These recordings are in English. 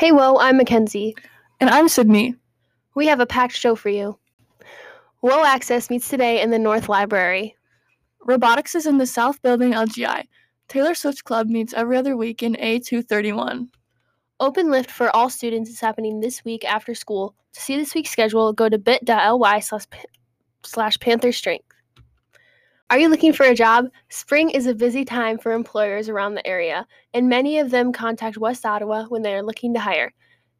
Hey, Wo, I'm McKenzy. And I'm Sidney. We have a packed show for you. Wo Access meets today in the North Library. Robotics is in the South Building LGI. Taylor Swift Club meets every other week in A231. Open Lift for all students is happening this week after school. To see this week's schedule, go to bit.ly slash, slash Panther Strength. Are you looking for a job? Spring is a busy time for employers around the area, and many of them contact West Ottawa when they are looking to hire.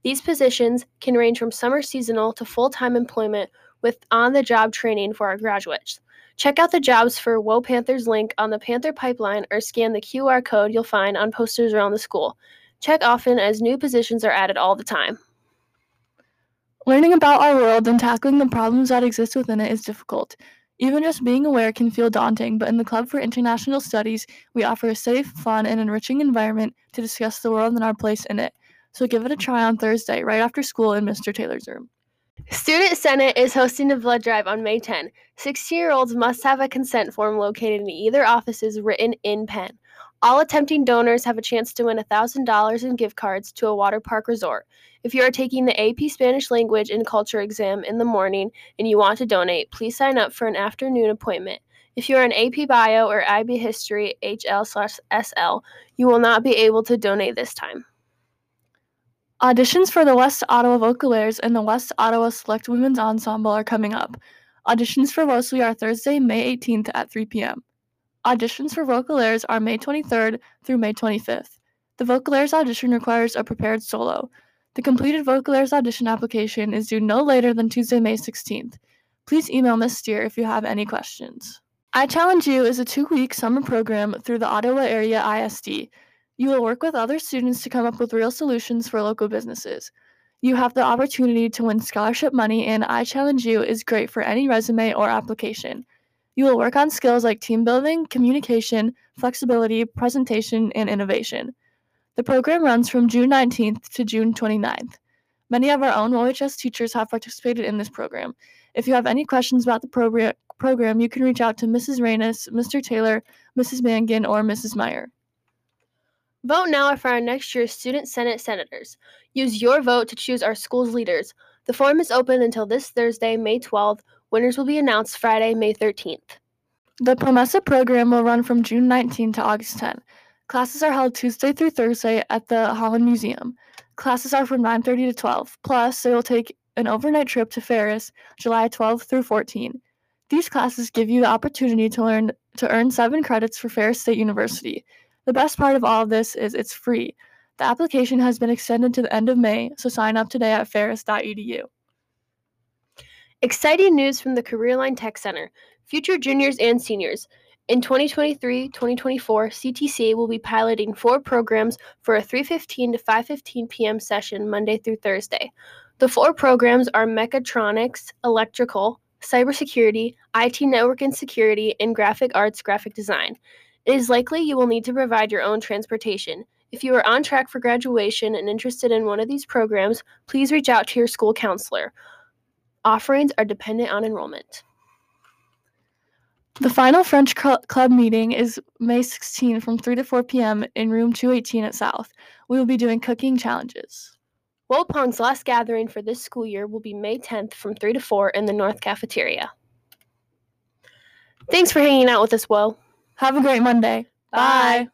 These positions can range from summer seasonal to full time employment with on the job training for our graduates. Check out the jobs for Wo Panthers link on the Panther Pipeline or scan the QR code you'll find on posters around the school. Check often as new positions are added all the time. Learning about our world and tackling the problems that exist within it is difficult. Even just being aware can feel daunting, but in the Club for International Studies, we offer a safe, fun, and enriching environment to discuss the world and our place in it. So give it a try on Thursday, right after school in Mr. Taylor's room. Student Senate is hosting a blood drive on May 10. 16 year olds must have a consent form located in either offices written in pen. All attempting donors have a chance to win $1,000 in gift cards to a water park resort. If you are taking the AP Spanish Language and Culture exam in the morning and you want to donate, please sign up for an afternoon appointment. If you are an AP Bio or IB History HL SL, you will not be able to donate this time. Auditions for the West Ottawa Vocalaires and the West Ottawa Select Women's Ensemble are coming up. Auditions for WOSLI are Thursday, May 18th at 3 p.m. Auditions for Vocalaires are May 23rd through May 25th. The Vocalaires audition requires a prepared solo. The completed Vocalaires audition application is due no later than Tuesday, May 16th. Please email Miss Steer if you have any questions. I Challenge You is a two week summer program through the Ottawa Area ISD. You will work with other students to come up with real solutions for local businesses. You have the opportunity to win scholarship money, and I Challenge You is great for any resume or application. You will work on skills like team building, communication, flexibility, presentation, and innovation. The program runs from June 19th to June 29th. Many of our own OHS teachers have participated in this program. If you have any questions about the program, program you can reach out to Mrs. Reynes, Mr. Taylor, Mrs. Mangan, or Mrs. Meyer. Vote now for our next year's Student Senate senators. Use your vote to choose our school's leaders. The form is open until this Thursday, May 12th. Winners will be announced Friday, May 13th. The Promesa program will run from June 19 to August 10. Classes are held Tuesday through Thursday at the Holland Museum. Classes are from 9:30 to 12. Plus, they will take an overnight trip to Ferris, July 12 through 14. These classes give you the opportunity to learn to earn 7 credits for Ferris State University. The best part of all of this is it's free. The application has been extended to the end of May, so sign up today at ferris.edu. Exciting news from the Careerline Tech Center. Future juniors and seniors. In 2023 2024, CTC will be piloting four programs for a 3:15 to 5:15 p.m. session Monday through Thursday. The four programs are mechatronics, electrical, cybersecurity, IT network and security, and graphic arts graphic design. It is likely you will need to provide your own transportation. If you are on track for graduation and interested in one of these programs, please reach out to your school counselor. Offerings are dependent on enrollment. The final French Club meeting is May 16 from 3 to 4 p.m. in room 218 at South. We will be doing cooking challenges. Wopong's last gathering for this school year will be May 10th from 3 to 4 in the North Cafeteria. Thanks for hanging out with us, Wo. Have a great Monday. Bye. Bye.